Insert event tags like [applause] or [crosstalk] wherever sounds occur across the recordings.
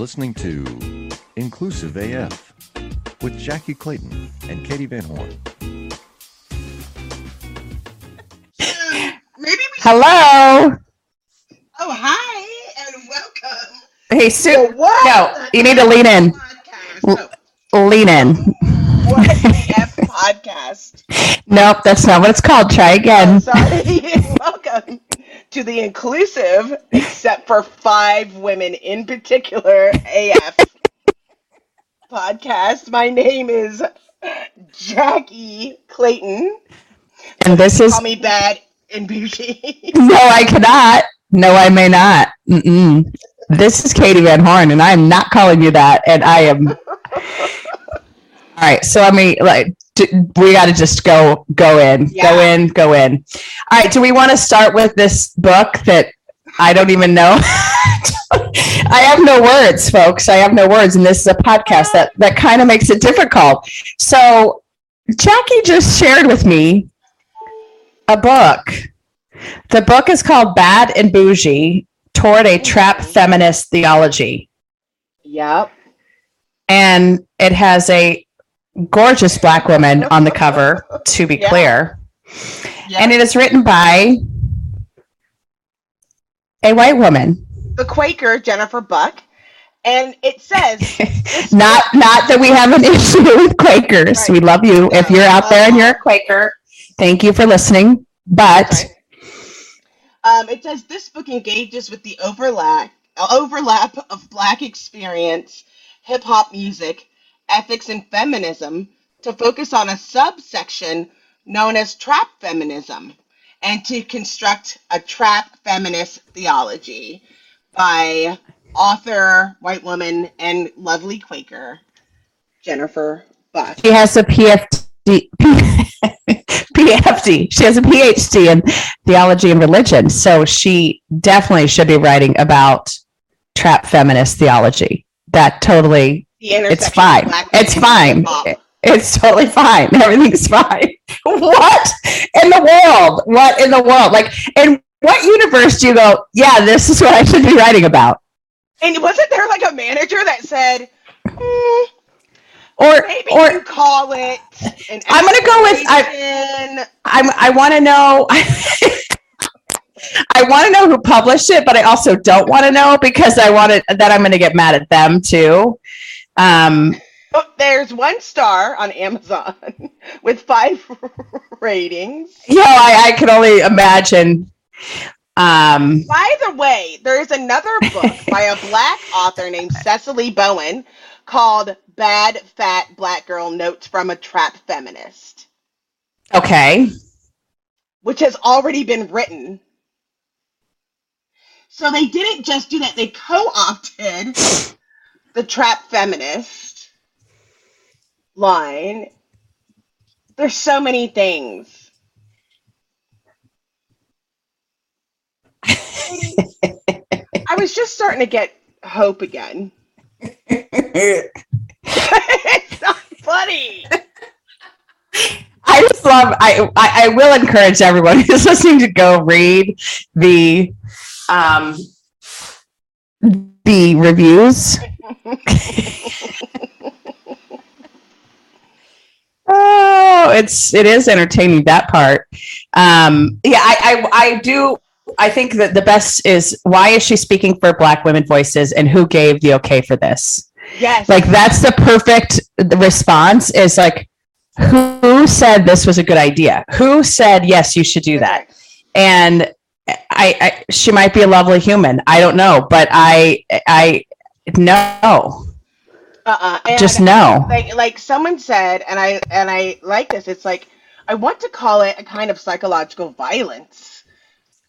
listening to Inclusive AF with Jackye Clayton and Katee Van Horn. Maybe we. Hello. Oh, hi and welcome. Hey, to Sue. what? No, you need to lean in. Podcast. Lean in. Oh, what the [laughs] F podcast? Nope, that's not what it's called. Try again. Sorry. [laughs] welcome to the inclusive, except for five women in particular, AF podcast. My name is Jackye Clayton. And this is Call me bad and bougie. [laughs] no, I cannot. No, I may not. Mm-mm. This is Katee Van Horn, and I am not calling you that. And I am. All right, so I mean, like, d- we got to just go, go in, go in, go in. All right, do we want to start with this book that I don't even know? [laughs] I have no words, folks. I have no words, and this is a podcast that that kind of makes it difficult. So, Jackye just shared with me a book. The book is called Bad and Bougie Toward a Trap Feminist Theology. Yep. And it has a gorgeous black woman on the cover, to be Yeah. clear. yep. And it is written by a white woman. the Quaker Jennifer Buck, and it says [laughs] Not not that we have an [laughs] issue with Quakers. Right. We love you. If you're out there and you're a Quaker, thank you for listening. But Right. Um, it says this book engages with the overlap overlap of Black experience, hip hop music, ethics, and feminism to focus on a subsection known as trap feminism, and to construct a trap feminist theology by author, white woman, and lovely Quaker Jennifer Buck. she has a PFD. PFD. She has a PhD in theology and religion. So she definitely should be writing about trap feminist theology. That totally, The intersection it's fine. It's fine. It's totally fine. [laughs] Everything's fine. What in the world? What in the world? Like, in what universe do you go, yeah, this is what I should be writing about? And wasn't there like a manager that said, "Hmm, Or, maybe or you call it an I'm gonna go with- I, I'm, I want to know. [laughs] I want to know who published it, but I also don't want to know because I want to that I'm going to get mad at them too. Um, Oh, there's one star on Amazon [laughs] with five [laughs] ratings. Yeah, I, I can only imagine. Um, By the way, there is another book [laughs] by a black author named Sesali Bowen called Bad Fat Black Girl Notes from a Trap Feminist, okay, which has already been written. So they didn't just do that, they co opted the trap feminist line. There's so many things. I was just starting to get hope again. [laughs] it's not funny. I just love. I, I I will encourage everyone [laughs] who's listening to go read the um the reviews. [laughs] oh, it's it is entertaining that part. Um, yeah, I, I I do. I think that the best is why is she speaking for Black women voices and who gave the okay for this? Yes. like that's the perfect response is like who said this was a good idea who said yes you should do that and I, I she might be a lovely human i don't know but i i no Uh-uh. And just no like like someone said, and I and I like this. It's like I want to call it a kind of psychological violence.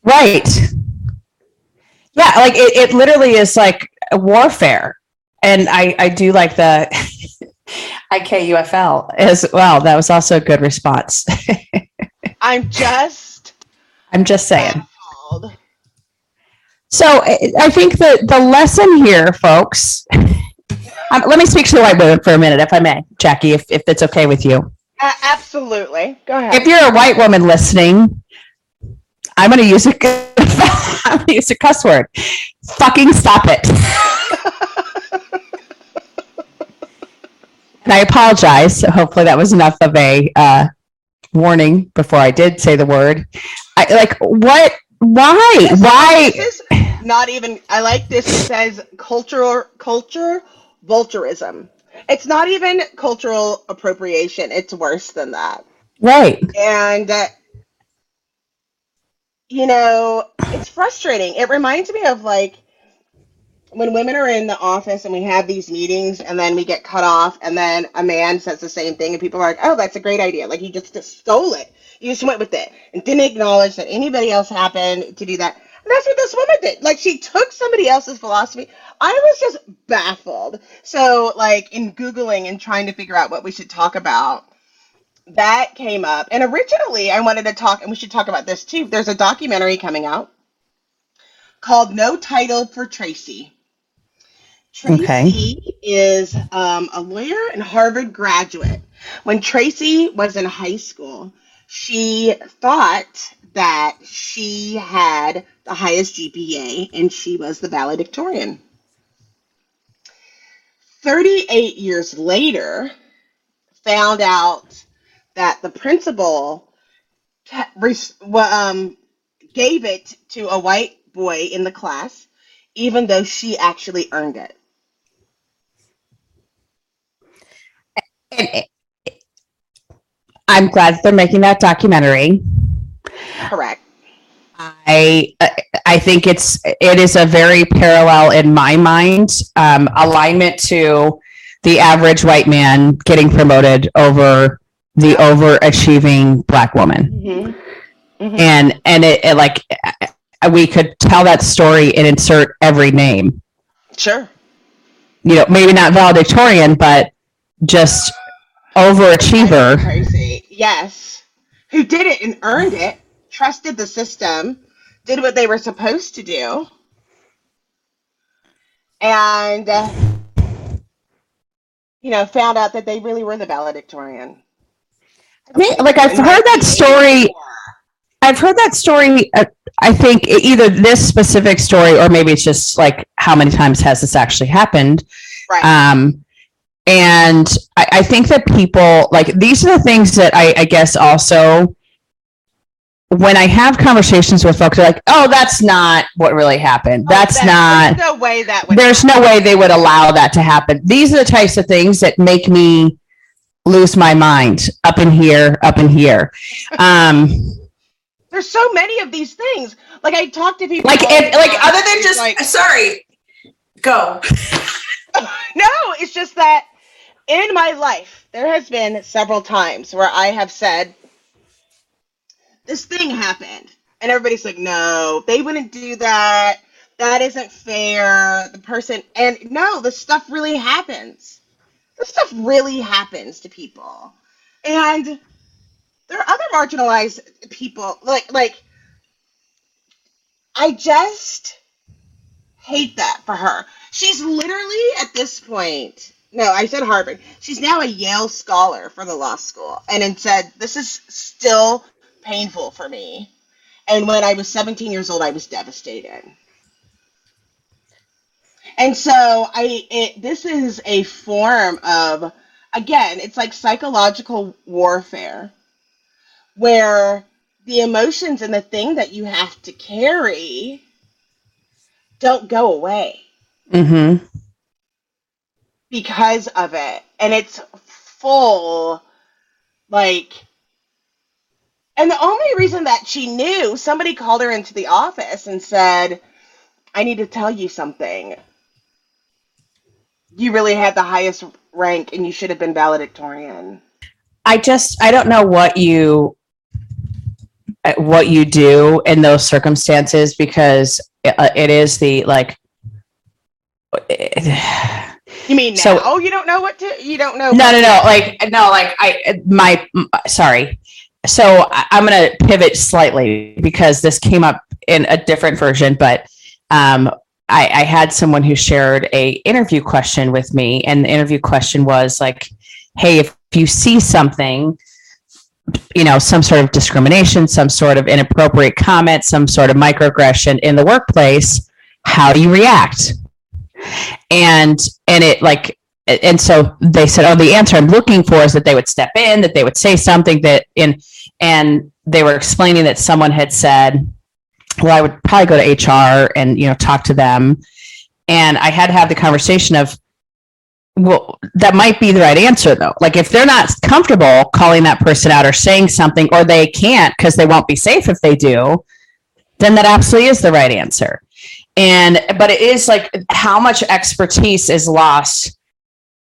right yeah like it, it literally is like warfare and i i do like the [laughs] ikufl as well that was also a good response [laughs] I'm just i'm just saying. So I I think that the lesson here, folks. [laughs] Um, let me speak to the white women for a minute, if I may, Jackye, if, if it's okay with you. A- absolutely. Go ahead. If you're a white woman listening, I'm going to use a [laughs] I'm going to use a cuss word. Fucking stop it. [laughs] and I apologize. Hopefully, that was enough of a uh, warning before I did say the word. I like what? Why? Why? This is not even. I like this. It says cultural culture vulturism. It's not even cultural appropriation. It's worse than that. Right. And uh, you know, it's frustrating. It reminds me of like when women are in the office and we have these meetings and then we get cut off and then a man says the same thing and people are like, oh, that's a great idea. Like you just, just stole it. You just went with it and didn't acknowledge that anybody else happened to do that. And that's what this woman did. Like she took somebody else's philosophy. I was just baffled. So like in Googling and trying to figure out what we should talk about, that came up. And originally I wanted to talk, and we should talk about this too. There's a documentary coming out called No Title for Tracy Tracy Okay. is um, a lawyer and Harvard graduate. When Tracy was in high school, she thought that she had the highest GPA and she was the valedictorian. 38 years later, found out that the principal um, gave it to a white boy in the class, even though she actually earned it. I'm glad they're making that documentary. Correct. I I think it's it is a very parallel in my mind um, alignment to the average white man getting promoted over the overachieving black woman, Mm-hmm. Mm-hmm. and and it, it like we could tell that story and insert every name. Sure. You know, maybe not valedictorian, but just overachiever. Crazy. Yes. Who did it and earned it, trusted the system, did what they were supposed to do, and, uh, you know, found out that they really were the valedictorian. I like I've heard that story. I've heard that story. Uh, I think either this specific story, or maybe it's just like how many times has this actually happened. Right. Um, and I, I think that people like these are the things that I, I guess also when I have conversations with folks, they're like, "Oh, that's not what really happened. That's Oh, not." There's no way that would. There's no way they would allow that to happen. These are the types of things that make me lose my mind up in here, up in here. Um, There's so many of these things. Like I talk to people. like if like other than just like, sorry go [laughs] no, it's just that in my life, there has been several times where I have said, this thing happened. And everybody's like, no, they wouldn't do that. That isn't fair. The person, and no, this stuff really happens. This stuff really happens to people. And there are other marginalized people, like, like, I just hate that for her. She's literally at this point. No, I said Harvard. She's now a Yale scholar for the law school, and it said this is still painful for me. And when I was 17 years old, I was devastated. And so I, it, this is a form of, again, it's like psychological warfare, where the emotions and the thing that you have to carry don't go away mm-hmm. because of it. And it's full, like, and the only reason that she knew, somebody called her into the office and said, I need to tell you something. You really had the highest rank and you should have been valedictorian. i just i don't know what you what you do in those circumstances because it, uh, it is the like You mean now? So- oh, you don't know what to, you don't know. no no no like no like i my sorry so I- i'm gonna pivot slightly because this came up in a different version but um I, I had someone who shared a interview question with me and the interview question was like hey if you see something you know some sort of discrimination some sort of inappropriate comment some sort of microaggression in the workplace how do you react? And and it like and so they said, "Oh, the answer I'm looking for is that they would step in, that they would say something that in." And they were explaining that someone had said, "Well, I would probably go to HR and you know talk to them." And I had to have the conversation of, well, that might be the right answer though. Like if they're not comfortable calling that person out or saying something, or they can't because they won't be safe if they do, then that absolutely is the right answer. And but it is like how much expertise is lost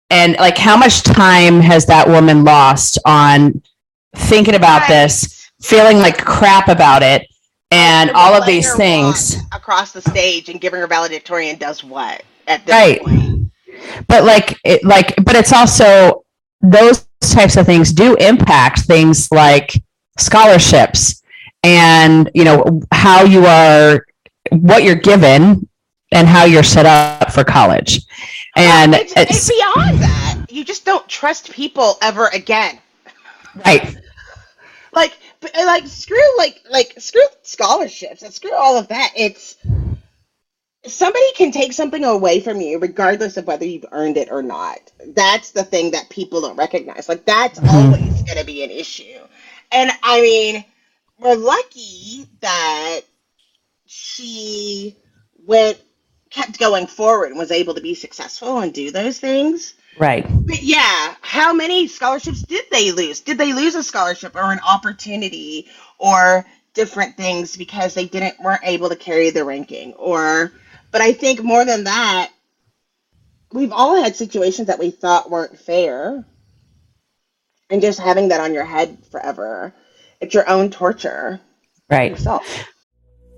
and like how much time has that woman lost on thinking about Right. this, feeling like crap about it, and all of Letting these her things. walk across the stage and giving her valedictorian does what at this Right. point? but like it like but it's also those types of things do impact things like scholarships and you know how you are what you're given and how you're set up for college and it's, it's, it's beyond that. You just don't trust people ever again. right Like, like screw like like screw scholarships and screw all of that. It's somebody can take something away from you regardless of whether you've earned it or not. That's the thing that people don't recognize. Like that's Mhm. always going to be an issue. And I mean, we're lucky that she went kept going forward and was able to be successful and do those things. right But yeah, how many scholarships did they lose? Did they lose a scholarship or an opportunity or different things because they didn't weren't able to carry the ranking? Or but I think more than that, we've all had situations that we thought weren't fair. And just having that on your head forever. It's your own torture right yourself.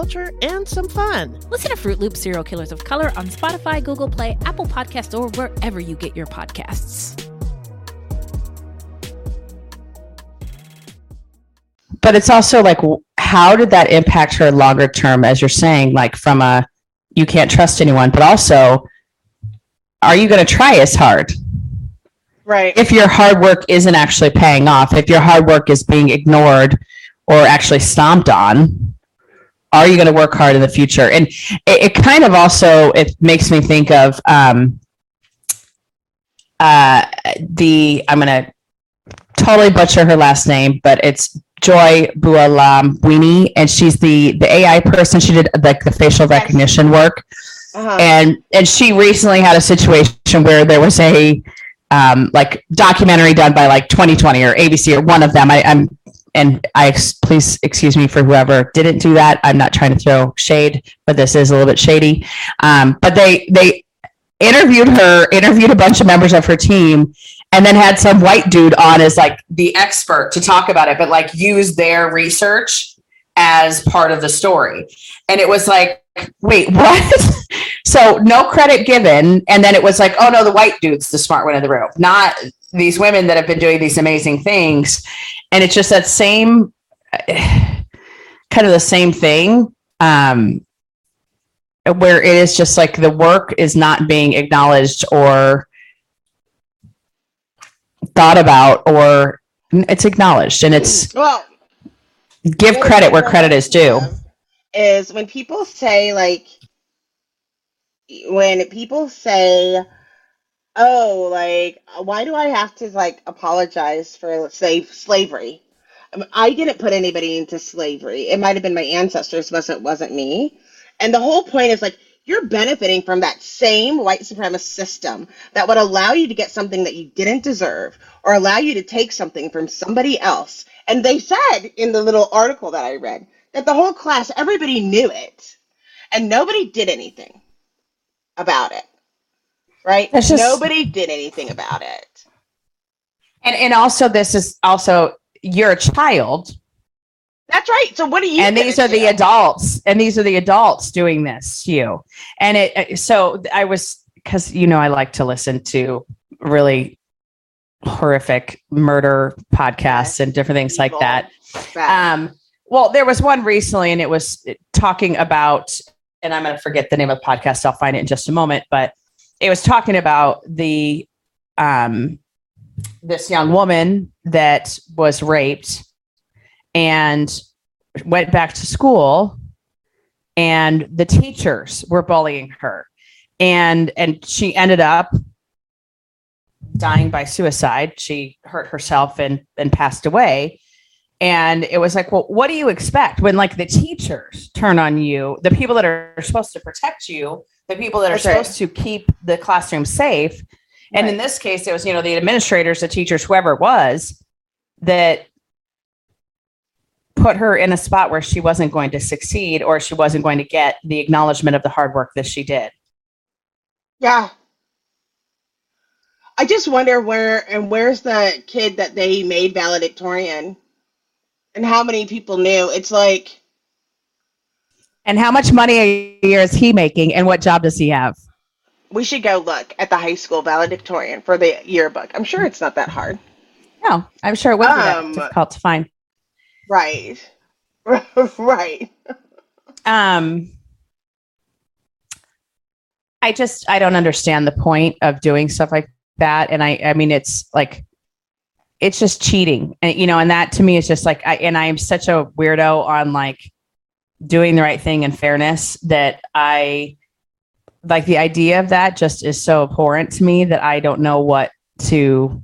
culture, and some fun. Listen to Fruit Loop Serial Killers of Color on Spotify, Google Play, Apple Podcasts, or wherever you get your podcasts. but it's also like how did that impact her longer term as you're saying like from a you can't trust anyone but also are you going to try as hard Right. if your hard work isn't actually paying off if your hard work is being ignored or actually stomped on are you going to work hard in the future and it, it kind of also it makes me think of um uh the i'm going to totally butcher her last name but it's joy Buolamwini and she's the the ai person she did like the facial recognition work Uh-huh. and and she recently had a situation where there was a um, like documentary done by like 2020 or ABC or one of them. I, I'm and I ex- please excuse me for whoever didn't do that. I'm not trying to throw shade, but this is a little bit shady. Um, but they they interviewed her, interviewed a bunch of members of her team, and then had some white dude on as like the expert to talk about it, but like use their research as part of the story. And it was like, wait, [laughs] what? so no credit given. And then it was like, oh no, the white dude's the smart one in the room, not these women that have been doing these amazing things. And it's just that same [sighs] kind of the same thing. Um, where it is just like the work is not being acknowledged or thought about or it's acknowledged and it's well, give credit where credit is due. Is when people say like when people say, "Oh, like uh, why do I have to like apologize for slave slavery?" I, mean, I didn't put anybody into slavery. It might have been my ancestors, but it wasn't me. And the whole point is like you're benefiting from that same white supremacist system that would allow you to get something that you didn't deserve or allow you to take something from somebody else. And they said in the little article that I read that the whole class, everybody knew it and nobody did anything about it. Right? Just- nobody did anything about it. And and also this is also you're a child That's right. So what are you and these are the adults and these are the adults doing this to you and it uh, so i was because you know i like to listen to really horrific murder podcasts and different things like that. Um, well, there was one recently, and it was talking about, and I'm going to forget the name of the podcast. I'll find it in just a moment, but it was talking about the um, this young woman that was raped and went back to school, and the teachers were bullying her, and and she ended up dying by suicide. She hurt herself and and passed away. And it was like, well, what do you expect when like the teachers turn on you, the people that are supposed to protect you, the people that are That's right. supposed to keep the classroom safe. And in this case, it was, you know, the administrators, the teachers, whoever it was, that put her in a spot where she wasn't going to succeed or she wasn't going to get the acknowledgement of the hard work that she did. Yeah. I just wonder where and where's the kid that they made valedictorian, and how many people knew. It's like And how much money a year is he making and what job does he have? we should go look at the high school valedictorian for the yearbook. I'm sure it's not that hard. No, I'm sure it would be Um, difficult to find. Right. [laughs] right. um i just i don't understand the point of doing stuff like that and i i mean it's like it's just cheating and you know and that to me is just like i and i'm such a weirdo on like doing the right thing and fairness that i like the idea of that just is so abhorrent to me that i don't know what to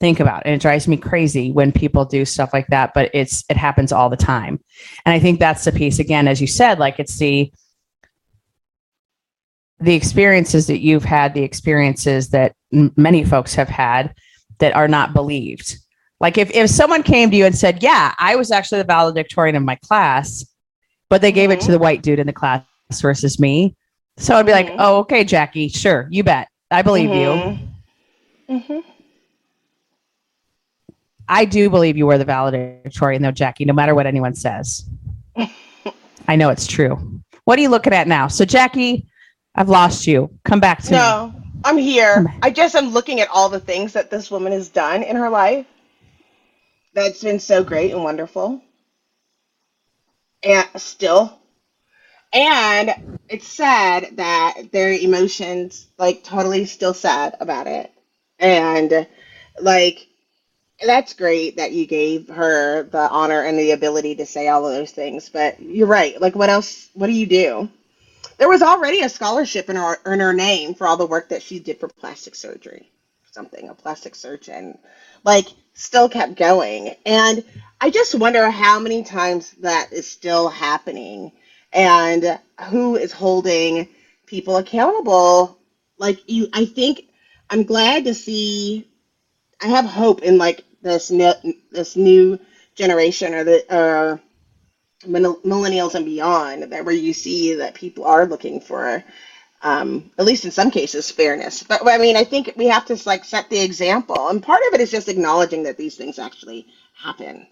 think about. And it drives me crazy when people do stuff like that but it's it happens all the time. And i think that's the piece again as you said like it's the the experiences that you've had the experiences that m- many folks have had that are not believed. Like if, if someone came to you and said yeah i was actually the valedictorian of my class but they gave it to the white dude in the class versus me so i'd be like Mhm. oh okay jackye sure you bet i believe you hmm I do believe you were the valedictorian, though, Jackye, no matter what anyone says. [laughs] I know it's true. What are you looking at now? So, Jackye, I've lost you. Come back to me. No, I'm here. I just am looking at all the things that this woman has done in her life. That's been so great and wonderful. And still. And it's sad that their emotions, like, totally still sad about it. And, like, that's great that you gave her the honor and the ability to say all of those things. But you're right. Like, what else? What do you do? There was already a scholarship in her in her name for all the work that she did for plastic surgery, something a plastic surgeon, like still kept going. And I just wonder how many times that is still happening, and who is holding people accountable. Like you, I think I'm glad to see. I have hope in like this new, this new generation or the or millennials and beyond that where you see that people are looking for um, at least in some cases fairness but i mean i think we have to like set the example and part of it is just acknowledging that these things actually happen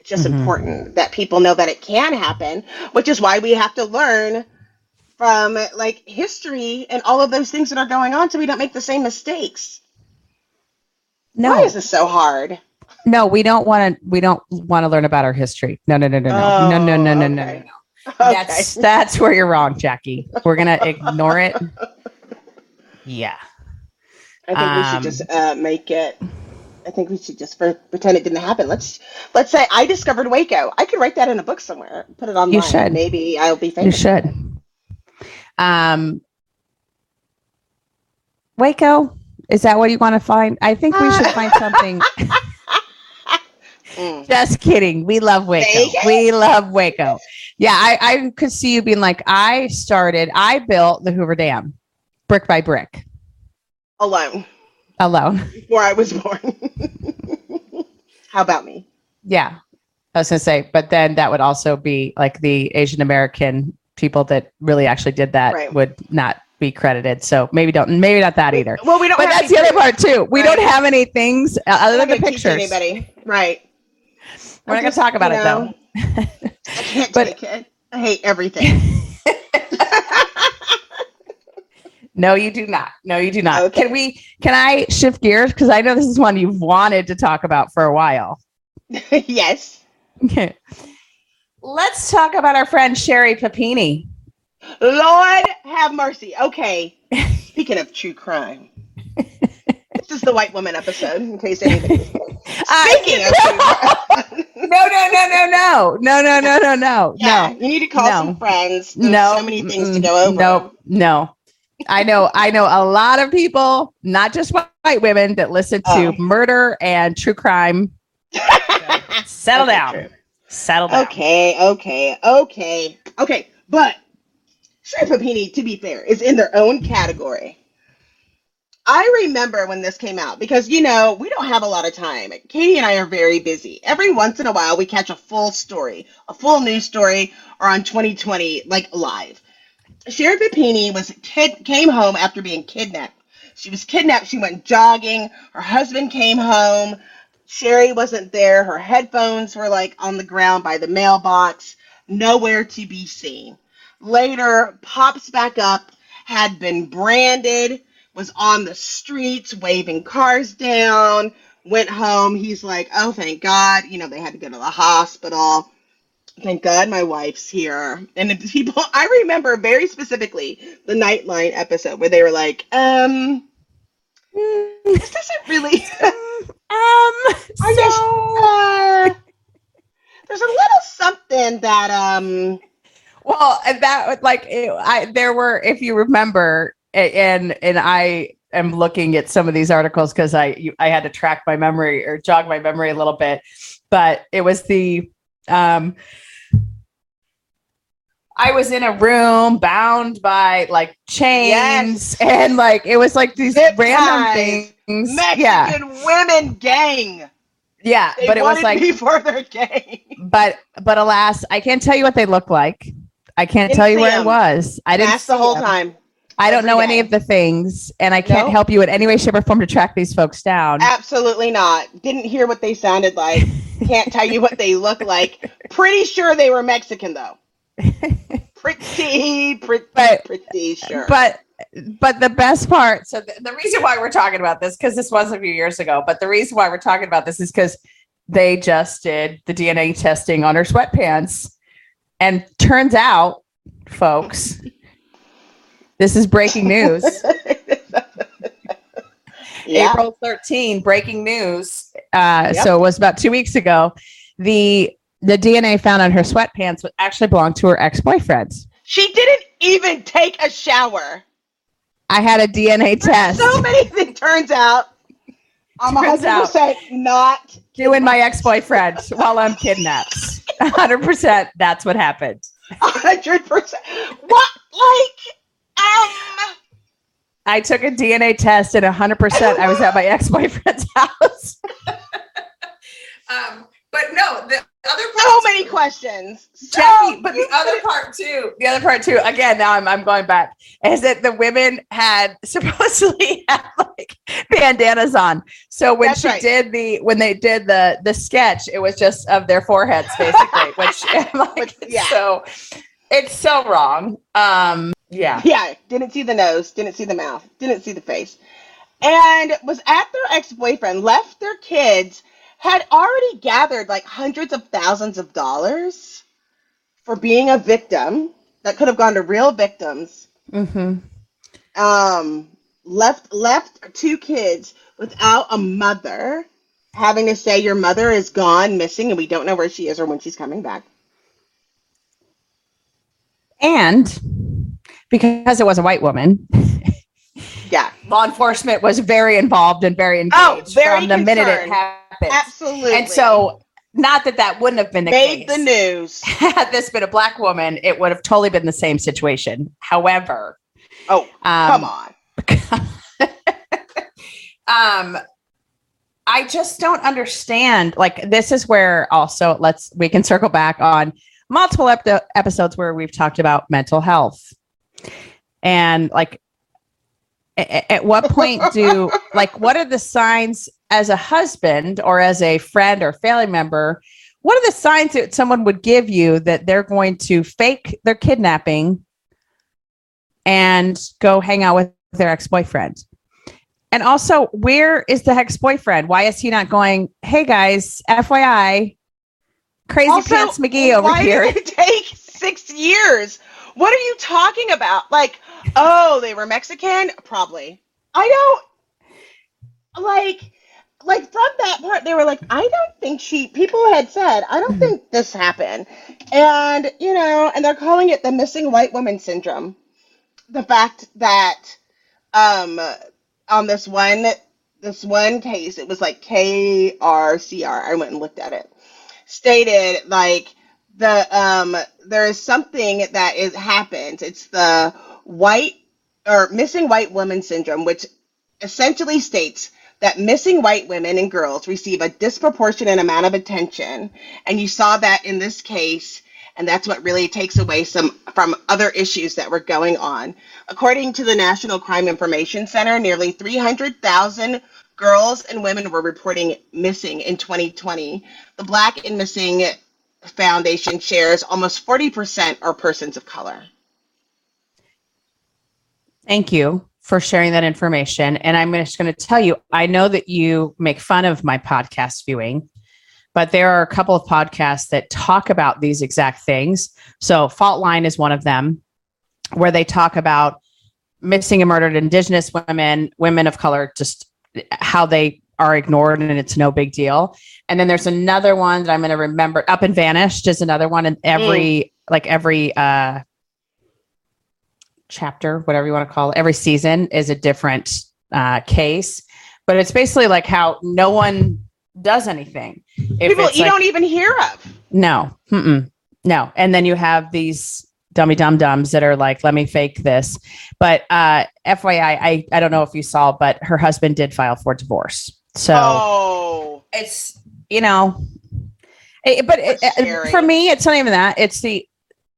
it's just Mhm. important that people know that it can happen which is why we have to learn from like history and all of those things that are going on so we don't make the same mistakes No, why is this so hard no, we don't want to. We don't want to learn about our history. No, no, no, no, no, Oh, no, no, no, no, no, okay. no. Okay That's [laughs] that's where you're wrong, Jackye. We're gonna ignore it. Yeah. I think we Um, should just uh, make it. I think we should just for, pretend it didn't happen. Let's let's say I discovered Waco. I could write that in a book somewhere, put it online. You should. Maybe I'll be famous. You should. Um, Waco, is that what you want to find? I think we should find [laughs] something. Mm. Just kidding. We love Waco. We love Waco. Yeah, I, I could see you being like, I started, I built the Hoover Dam brick by brick Alone alone. [laughs] before I was born. [laughs] How about me? Yeah. I was going to say, but then that would also be like the Asian American people that really actually did that Right. would not be credited. So maybe don't, maybe not that either. Well, we don't. But have that's the other part too. We Right. don't have any things uh, other than the pictures. Anybody? Right. We're not going to talk about you it know, though. I can't But- take it. I hate everything. [laughs] No, you do not. No, you do not. Okay. Can we? Can I shift gears? Because I know this is one you've wanted to talk about for a while. [laughs] yes. Okay. Let's talk about our friend Sherri Papini. Lord have mercy. Okay. [laughs] Speaking of true crime, this is the white woman episode, in case anybody's [laughs] Speaking of [laughs] no, no, no, no, no, no, no, no, no, no, [laughs] yeah, no. you need to call No. some friends. There's no, so many things to go over. No, no. I know, I know a lot of people, not just white women, that listen to Oh. murder and true crime. Settle Okay, down. true. Settle down. Okay, okay, okay, okay. But Shrimp Papini, to be fair, is in their own category. I remember when this came out because, you know, we don't have a lot of time. Katee and I are very busy. Every once in a while, we catch a full story, a full news story, or on 2020, like live. Sherri Papini was kid came home after being kidnapped. She was kidnapped. She went jogging. Her husband came home. Sherri wasn't there. Her headphones were like on the ground by the mailbox, nowhere to be seen. Later, pops back up, had been branded, was on the streets waving cars down, went home. He's like, oh, thank God. You know, they had to go to the hospital. Thank God my wife's here. And the people, [laughs] I remember very specifically the Nightline episode where they were like, um, Mm, this doesn't really. [laughs] um, [laughs] so, uh, there's a little something that um well, that like it, I there were, if you remember, and and I am looking at some of these articles because I you, I had to track my memory or jog my memory a little bit, but it was the um. I was in a room bound by like chains Yes. and like it was like these Zip random ties. things. Mexican yeah, women gang. yeah, They but it was like me for their gang. but but alas, I can't tell you what they look like. I can't Didn't tell you where them. I was. I didn't That's the whole them. time. I don't know any of the things, and I can't No? help you in any way, shape, or form to track these folks down. Absolutely not. Didn't hear what they sounded like. Can't tell you what they look like. Pretty sure they were Mexican though. [laughs] Pretty, pretty, But- pretty sure. But but the best part, so the, the reason why we're talking about this, because this was a few years ago, but the reason why we're talking about this is because they just did the DNA testing on her sweatpants, and turns out, folks, this is breaking news. [laughs] yeah. April 13, breaking news. Uh, Yep. So it was about two weeks ago. The the DNA found on her sweatpants actually belonged to her ex boyfriend. She didn't even take a shower. I had a DNA test So many things. Turns out, I'm Turns 100% not. doing my ex boyfriend while I'm kidnapped. 100%. That's what happened. 100%. What? Like, I took a DNA test and 100% I was at my ex boyfriend's [laughs] house. um, but no, the other so many questions. So Jackye, but the other part too, the other part too, again, now I'm, I'm going back, is that the women had [laughs] supposedly had like bandanas on. So when That's she right. did the, when they did the, the sketch, it was just of their foreheads basically, which [laughs] like, Which- yeah. so, it's so wrong. Um, yeah. Yeah, didn't see the nose, didn't see the mouth, didn't see the face. And was at their ex boyfriend, left their kids, had already gathered like hundreds of thousands of dollars for being a victim that could have gone to real victims. Mm-hmm. Um, left left two kids without a mother, having to say your mother is gone, missing, and we don't know where she is or when she's coming back. And because it was a white woman, [laughs] Yeah, law enforcement was very involved and very engaged Oh, very from the minute it happened. absolutely. And so, not that that wouldn't have been the case. made case. the news. [laughs] Had this been a black woman, it would have totally been the same situation. However, Oh, um, come on. [laughs] um, I just don't understand. Like, this is where also let's we can circle back on multiple ep- episodes where we've talked about mental health and like at what point do [laughs] like what are the signs as a husband or as a friend or family member what are the signs that someone would give you that they're going to fake their kidnapping and go hang out with their ex-boyfriend. And also, where is the ex-boyfriend? Why is he not going, hey guys, FYI, crazy Also, pants McGee over why here? did it take six years? What are you talking about? Like, oh, they were Mexican? Probably. I don't like like from that part they were like, I don't think she people had said, I don't think this happened. And you know, and they're calling it the missing white woman syndrome. The fact that um on this one this one case, it was like KRCR. I went and looked at it. Stated like the um there is something that is happens. It's the white or missing white woman syndrome, which essentially states that missing white women and girls receive a disproportionate amount of attention. And you saw that in this case, and that's what really takes away some from other issues that were going on. According to the National Crime Information Center, nearly 300,000 girls and women were reporting missing in 2020. The Black and Missing Foundation shares almost 40% are persons of color. Thank you for sharing that information. And I'm just going to tell you, I know that you make fun of my podcast viewing, but there are a couple of podcasts that talk about these exact things. So, Fault Line is one of them, where they talk about missing and murdered Indigenous women, women of color, just how they are ignored and it's no big deal. And then there's another one that I'm going to remember. Up and Vanished is another one, and every like every uh chapter, whatever you want to call it, every season is a different uh, case. But it's basically like how no one does anything. If People you like- don't even hear of. no, mm-mm, no. And then you have these dummy dum dums that are like, let me fake this. But uh, FYI, I, I don't know if you saw, but her husband did file for divorce. So oh. it's, you know, it, but it, uh, for me, it's not even that. It's the,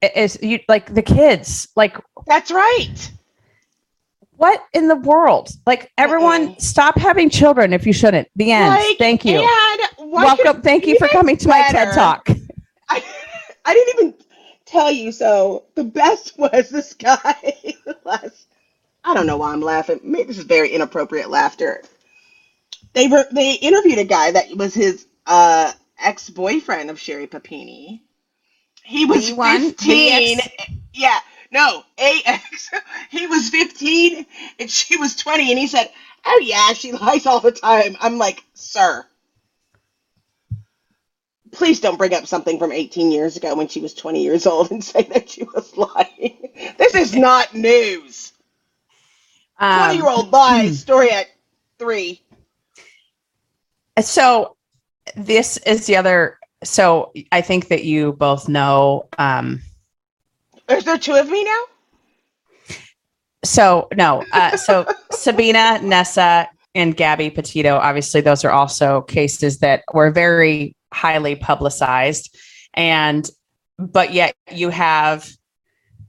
it's you like the kids, like That's right. what in the world? Like everyone, stop having children if you shouldn't. The end. Like, Thank you. Welcome. Thank you for coming to my TED Talk. I, I didn't even tell you. So the best [laughs] was this [laughs] guy. last, I don't know why I'm laughing. Maybe this is very inappropriate laughter. They were they interviewed a guy that was his uh, ex boyfriend of Sherri Papini. He was The one? 15. ex? Yeah, no, AX. [laughs] He was 15 and she was 20, and he said, "Oh yeah, she lies all the time." I'm like, "Sir, please don't bring up something from 18 years ago when she was 20 years old and [laughs] say that she was lying. This is not news. 20 Um, year old lies. Story at three. So this is the other. So I think that you both know. Um, Is there two of me now? so no. Uh, so [laughs] Sabina, Nessa, and Gabby Petito. Obviously, those are also cases that were very highly publicized, and but yet you have.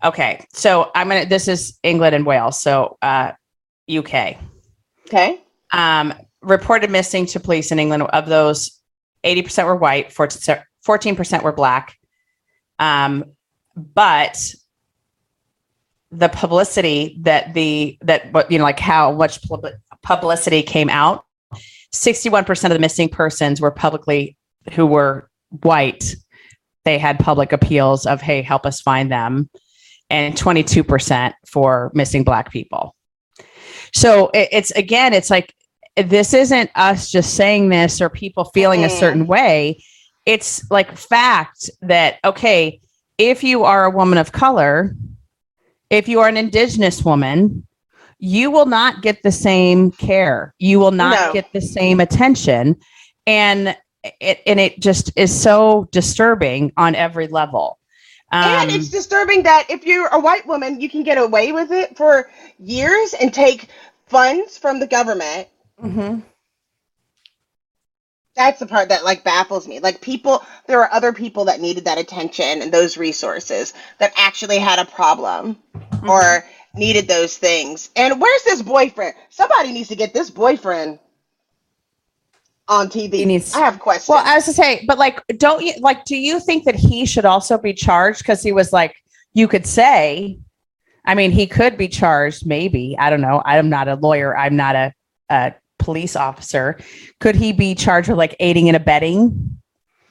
Okay, so I'm gonna. This is England and Wales. So uh, UK. Okay. um, reported missing to police in England. Of those, 80% were white, 14% were black. Um, but the publicity that the, that what, you know, like how much pub- publicity came out, 61% of the missing persons were publicly, who were white. They had public appeals of, hey, help us find them. And 22% for missing black people. So it, it's again, it's like this isn't us just saying this or people feeling a Mm-mm. certain way. It's like fact that okay, if you are a woman of color, if you are an indigenous woman, you will not get the same care. You will not No. get the same attention. And it and it just is so disturbing on every level. and Um, it's disturbing that if you're a white woman, you can get away with it for years and take funds from the government. Mhm. That's the part that like baffles me. Like people, there are other people that needed that attention and those resources that actually had a problem Mm-hmm. or needed those things. And where's this boyfriend? Somebody needs to get this boyfriend on TV. He needs- I have questions. Well, I was to say, but like, don't you like? Do you think that he should also be charged because he was like, you could say, I mean, he could be charged, maybe. I don't know. I'm not a lawyer. I'm not a, a police officer. Could he be charged with like aiding and abetting?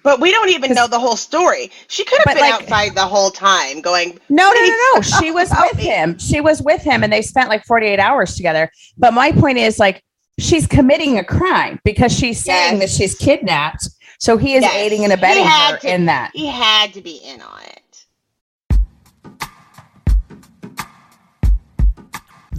But we don't even know the whole story. She could have been like- outside the whole time going, No, no, no, no. She was with him. She was with him and they spent like 48 hours together. But my point is like she's committing a crime because she's saying Yes. that she's kidnapped. So he is Yes. aiding and abetting had her to- in that. he had to be in on it.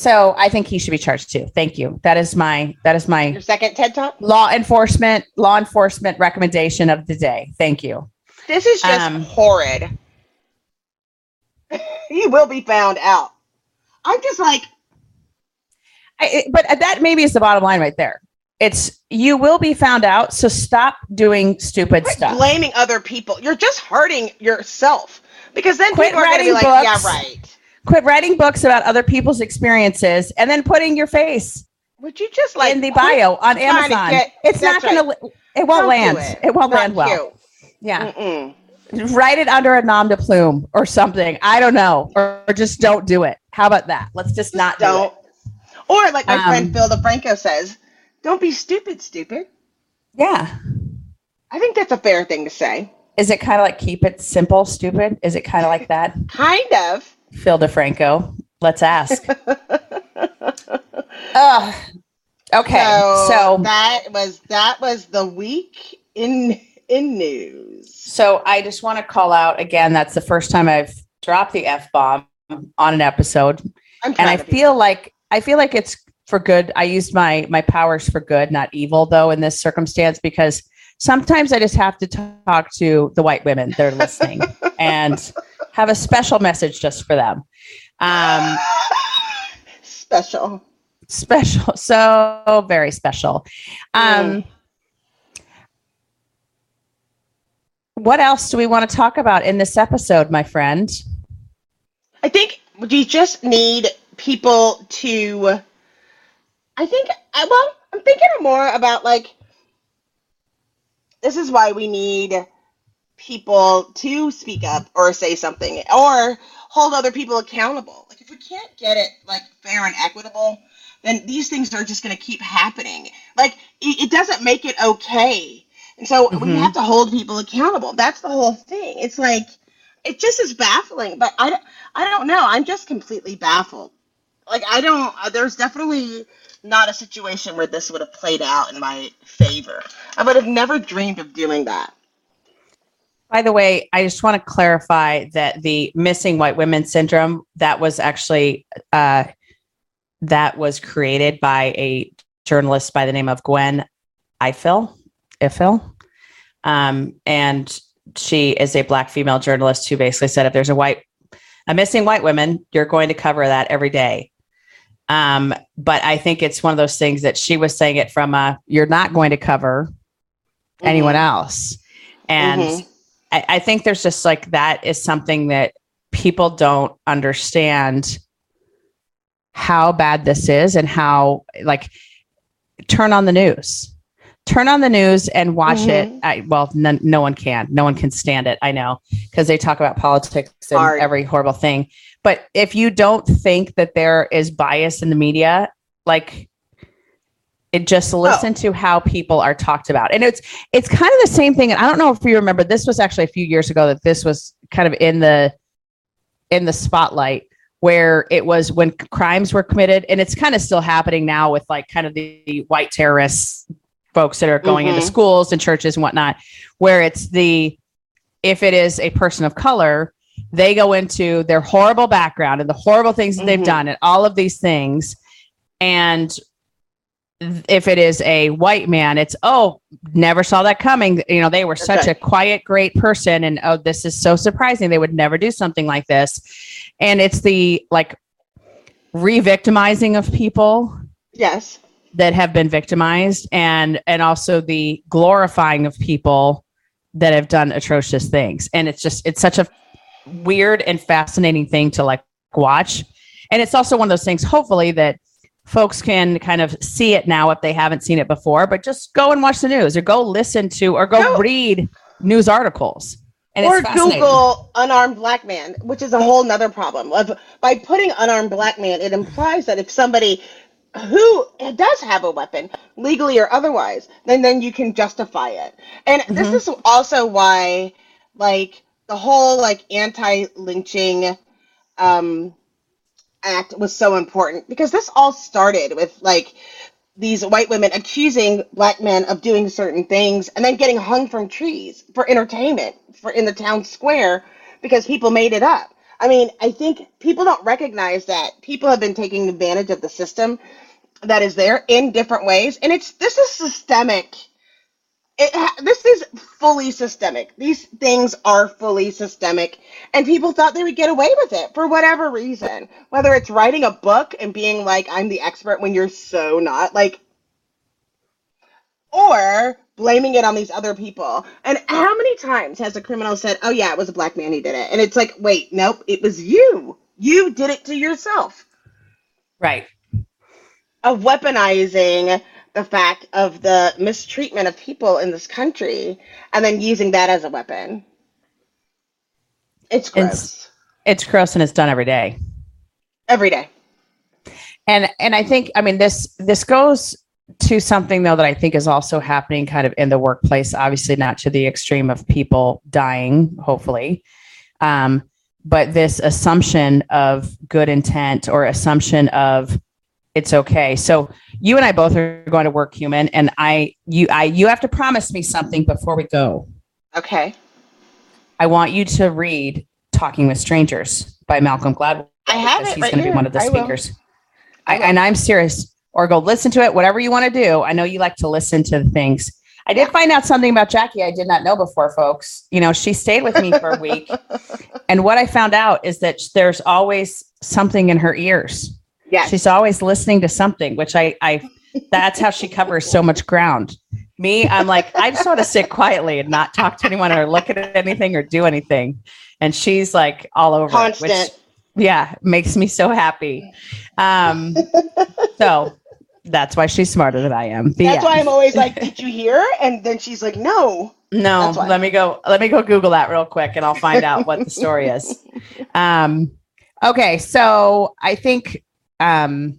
So I think he should be charged too. Thank you. That is my that is my Your second TED Talk? law enforcement law enforcement recommendation of the day. Thank you. This is just Um, horrid. [laughs] he will be found out. I'm just like, I, but that maybe is the bottom line right there. It's you will be found out. So stop doing stupid stuff. blaming other people. You're just hurting yourself. Because then Quit people are going to be like, writing yeah, right. Quit writing books about other people's experiences and then putting your face Would you just like in the bio on Amazon. get- it's not going to. It won't Don't land. it. It, won't Not land well. cute. Yeah, Mm-mm. write it under a nom de plume or something. I don't know, or, or just don't do it. How about that? Let's just not do Don't. it. Or like my Um, friend Phil DeFranco says, don't be stupid, stupid. Yeah. I think that's a fair thing to say. Is it kind of like keep it simple, stupid? Is it [laughs] kind of like that? Kind of. Phil DeFranco. Let's ask. [laughs] Ugh. Okay, So, so that was that was the week in in news. So I just want to call out again. That's the first time I've dropped the f bomb on an episode, and I feel like I feel like it's for good. I used my my powers for good, not evil, though, in this circumstance because sometimes I just have to talk to the white women that are listening [laughs] and have a special message just for them. Um, special. special, [laughs] so very special. Um, what else do we want to talk about in this episode, my friend? I think we just need people to. I think. Well, I'm thinking more about like. This is why we need people to speak up or say something or hold other people accountable. Like if we can't get it like fair and equitable, then these things are just going to keep happening. Like it, it doesn't make it okay. And so we Mhm. have to hold people accountable. That's the whole thing. It's like it just is baffling, but I don't, I don't know. I'm just completely baffled. Like I don't. There's definitely not a situation where this would have played out in my favor. I would have never dreamed of doing that. By the way, I just want to clarify that the missing white women syndrome that was actually uh, that was created by a journalist by the name of Gwen Ifill, Ifill, um, and she is a black female journalist who basically said if there's a white a missing white woman, you're going to cover that every day. Um, but I think it's one of those things that she was saying it from a you're not going to cover anyone else, and Mhm. I, I think there's just like that is something that people don't understand how bad this is and how like turn on the news. Turn on the news and watch it. Mhm. I, well no, no one can. No one can stand it i know because they talk about politics and every horrible thing but if you don't think that there is bias in the media like it just listen to how people are talked about and it's it's kind of the same thing and i don't know if you remember this was actually a few years ago that this was kind of in the in the spotlight where it was when crimes were committed and it's kind of still happening now with like kind of the, the white terrorists folks that are going into Mhm. schools and churches and whatnot where it's the if it is a person of color they go into their horrible background and the horrible things that they've Mhm. done and all of these things and if it is a white man it's oh never saw that coming you know they were such Okay. a quiet great person and oh this is so surprising they would never do something like this and it's the like re-victimizing of people Yes. that have been victimized and and also the glorifying of people that have done atrocious things and it's just it's such a weird and fascinating thing to like watch and it's also one of those things hopefully that folks can kind of see it now if they haven't seen it before but just go and watch the news or go listen to or go Go- read news articles and or. Google unarmed black man, which is a whole nother problem. Of by putting unarmed black man, it implies that if somebody who does have a weapon, legally or otherwise, then then you can justify it. And Mhm. this is also why, like the whole like anti-lynching um, act was so important because this all started with like these white women accusing black men of doing certain things and then getting hung from trees for entertainment for in the town square because people made it up. I mean, I think people don't recognize that people have been taking advantage of the system that is there in different ways and it's this is systemic. It this is fully systemic. These things are fully systemic and people thought they would get away with it for whatever reason. Whether it's writing a book and being like I'm the expert when you're so not like or blaming it on these other people. And how many times has a criminal said, "Oh yeah, it was a black man who did it," and it's like, wait, nope, it was you. You did it to yourself. right Of weaponizing the fact of the mistreatment of people in this country and then using that as a weapon. It's gross. It's- it's gross and it's done every day Every day. and and i think i mean this this goes to something though that i think is also happening kind of in the workplace obviously not to the extreme of people dying hopefully um, but this assumption of good intent or assumption of it's okay so you and i both are going to work human and i you i you have to promise me something before we go Okay. i want you to read talking with strangers by malcolm gladwell I have it he's right going to be one of the I speakers. I I, and I'm serious. Or go listen to it, whatever you want to do. I know you like to listen to things. I did find out something about Jackye I did not know before, folks. You know, she stayed with me for a week. [laughs] And what I found out is that there's always something in her ears. Yes. She's always listening to something, which I, I, that's how she covers so much ground. Me, I'm like, I just want to sit quietly and not talk to anyone or look at anything or do anything. And she's like all over it, which Constant. yeah makes me so happy um so that's why she's smarter than i am The That's end. why I'm always like, "Did you hear?" And then she's like, "No." no let me go let me go google that real quick and i'll find out what the story is [laughs] um okay so i think um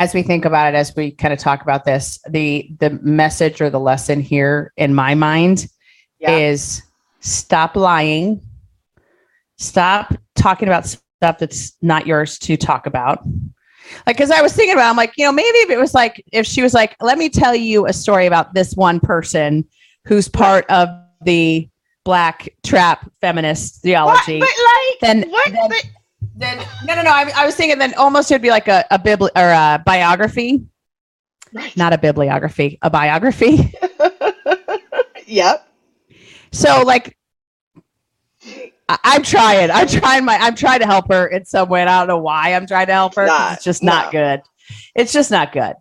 as we think about it as we kind of talk about this the the message or the lesson here in my mind Yeah. is stop lying stop talking about stuff that's not yours to talk about like because i was thinking about i'm like you know maybe if it was like if she was like let me tell you a story about this one person who's part of the black trap feminist What? theology But like, Then- what? then- But- then no no no I, I was thinking then almost it'd be like a, a bibli- or a biography Right. not a bibliography a biography [laughs] yep. so like I- I'm trying. I'm trying my I'm trying to help her in some way. And I don't know why I'm trying to help her. Not- it's just not no. good. It's just not good.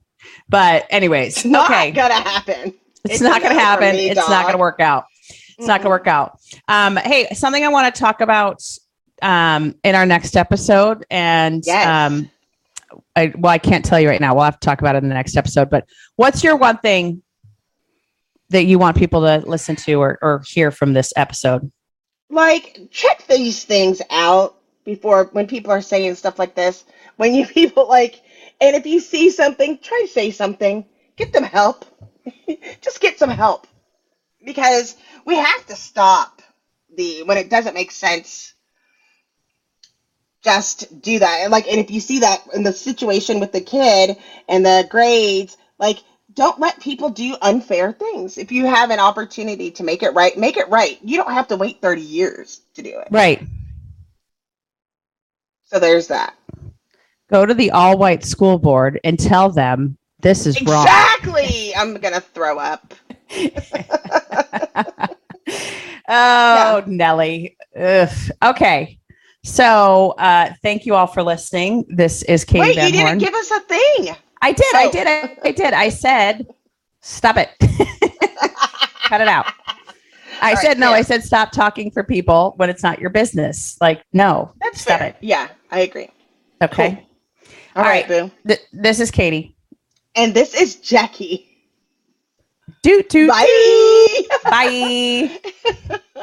But anyways, It's not okay. gonna happen. It's, it's not gonna happen. me, it's not gonna work out. It's not gonna work out. Um, hey, something I want to talk about um in our next episode. And Yes. um I well, I can't tell you right now. We'll have to talk about it in the next episode. But what's your one thing that you want people to listen to or, or hear from this episode? Like, check these things out before when people are saying stuff like this. When you [laughs] people like, and if you see something, try to say something. Get them help. [laughs] Just get some help because we have to stop the when it doesn't make sense. Just do that. And like, and if you see that in the situation with the kid and the grades, like, don't let people do unfair things. If you have an opportunity to make it right, make it right. You don't have to wait 30 years to do it. Right. So there's that. Go to the all white school board and tell them this is wrong. Exactly. I'm going to throw up. [laughs] oh, Nelly. Ugh. Okay. So uh, thank you all for listening. This is Katee Wait, Van you Horn. didn't give us a thing. I did. I Oh. did. I, I did. I said, stop it. [laughs] Cut it out. I All right, said, no, fair. I said, stop talking for people when it's not your business. Like, no. That's stop fair. it. Yeah, I agree. Okay. All All right, right. boo. Th- this is Katee. And this is Jackye. Doot, doot, Bye. Bye. [laughs]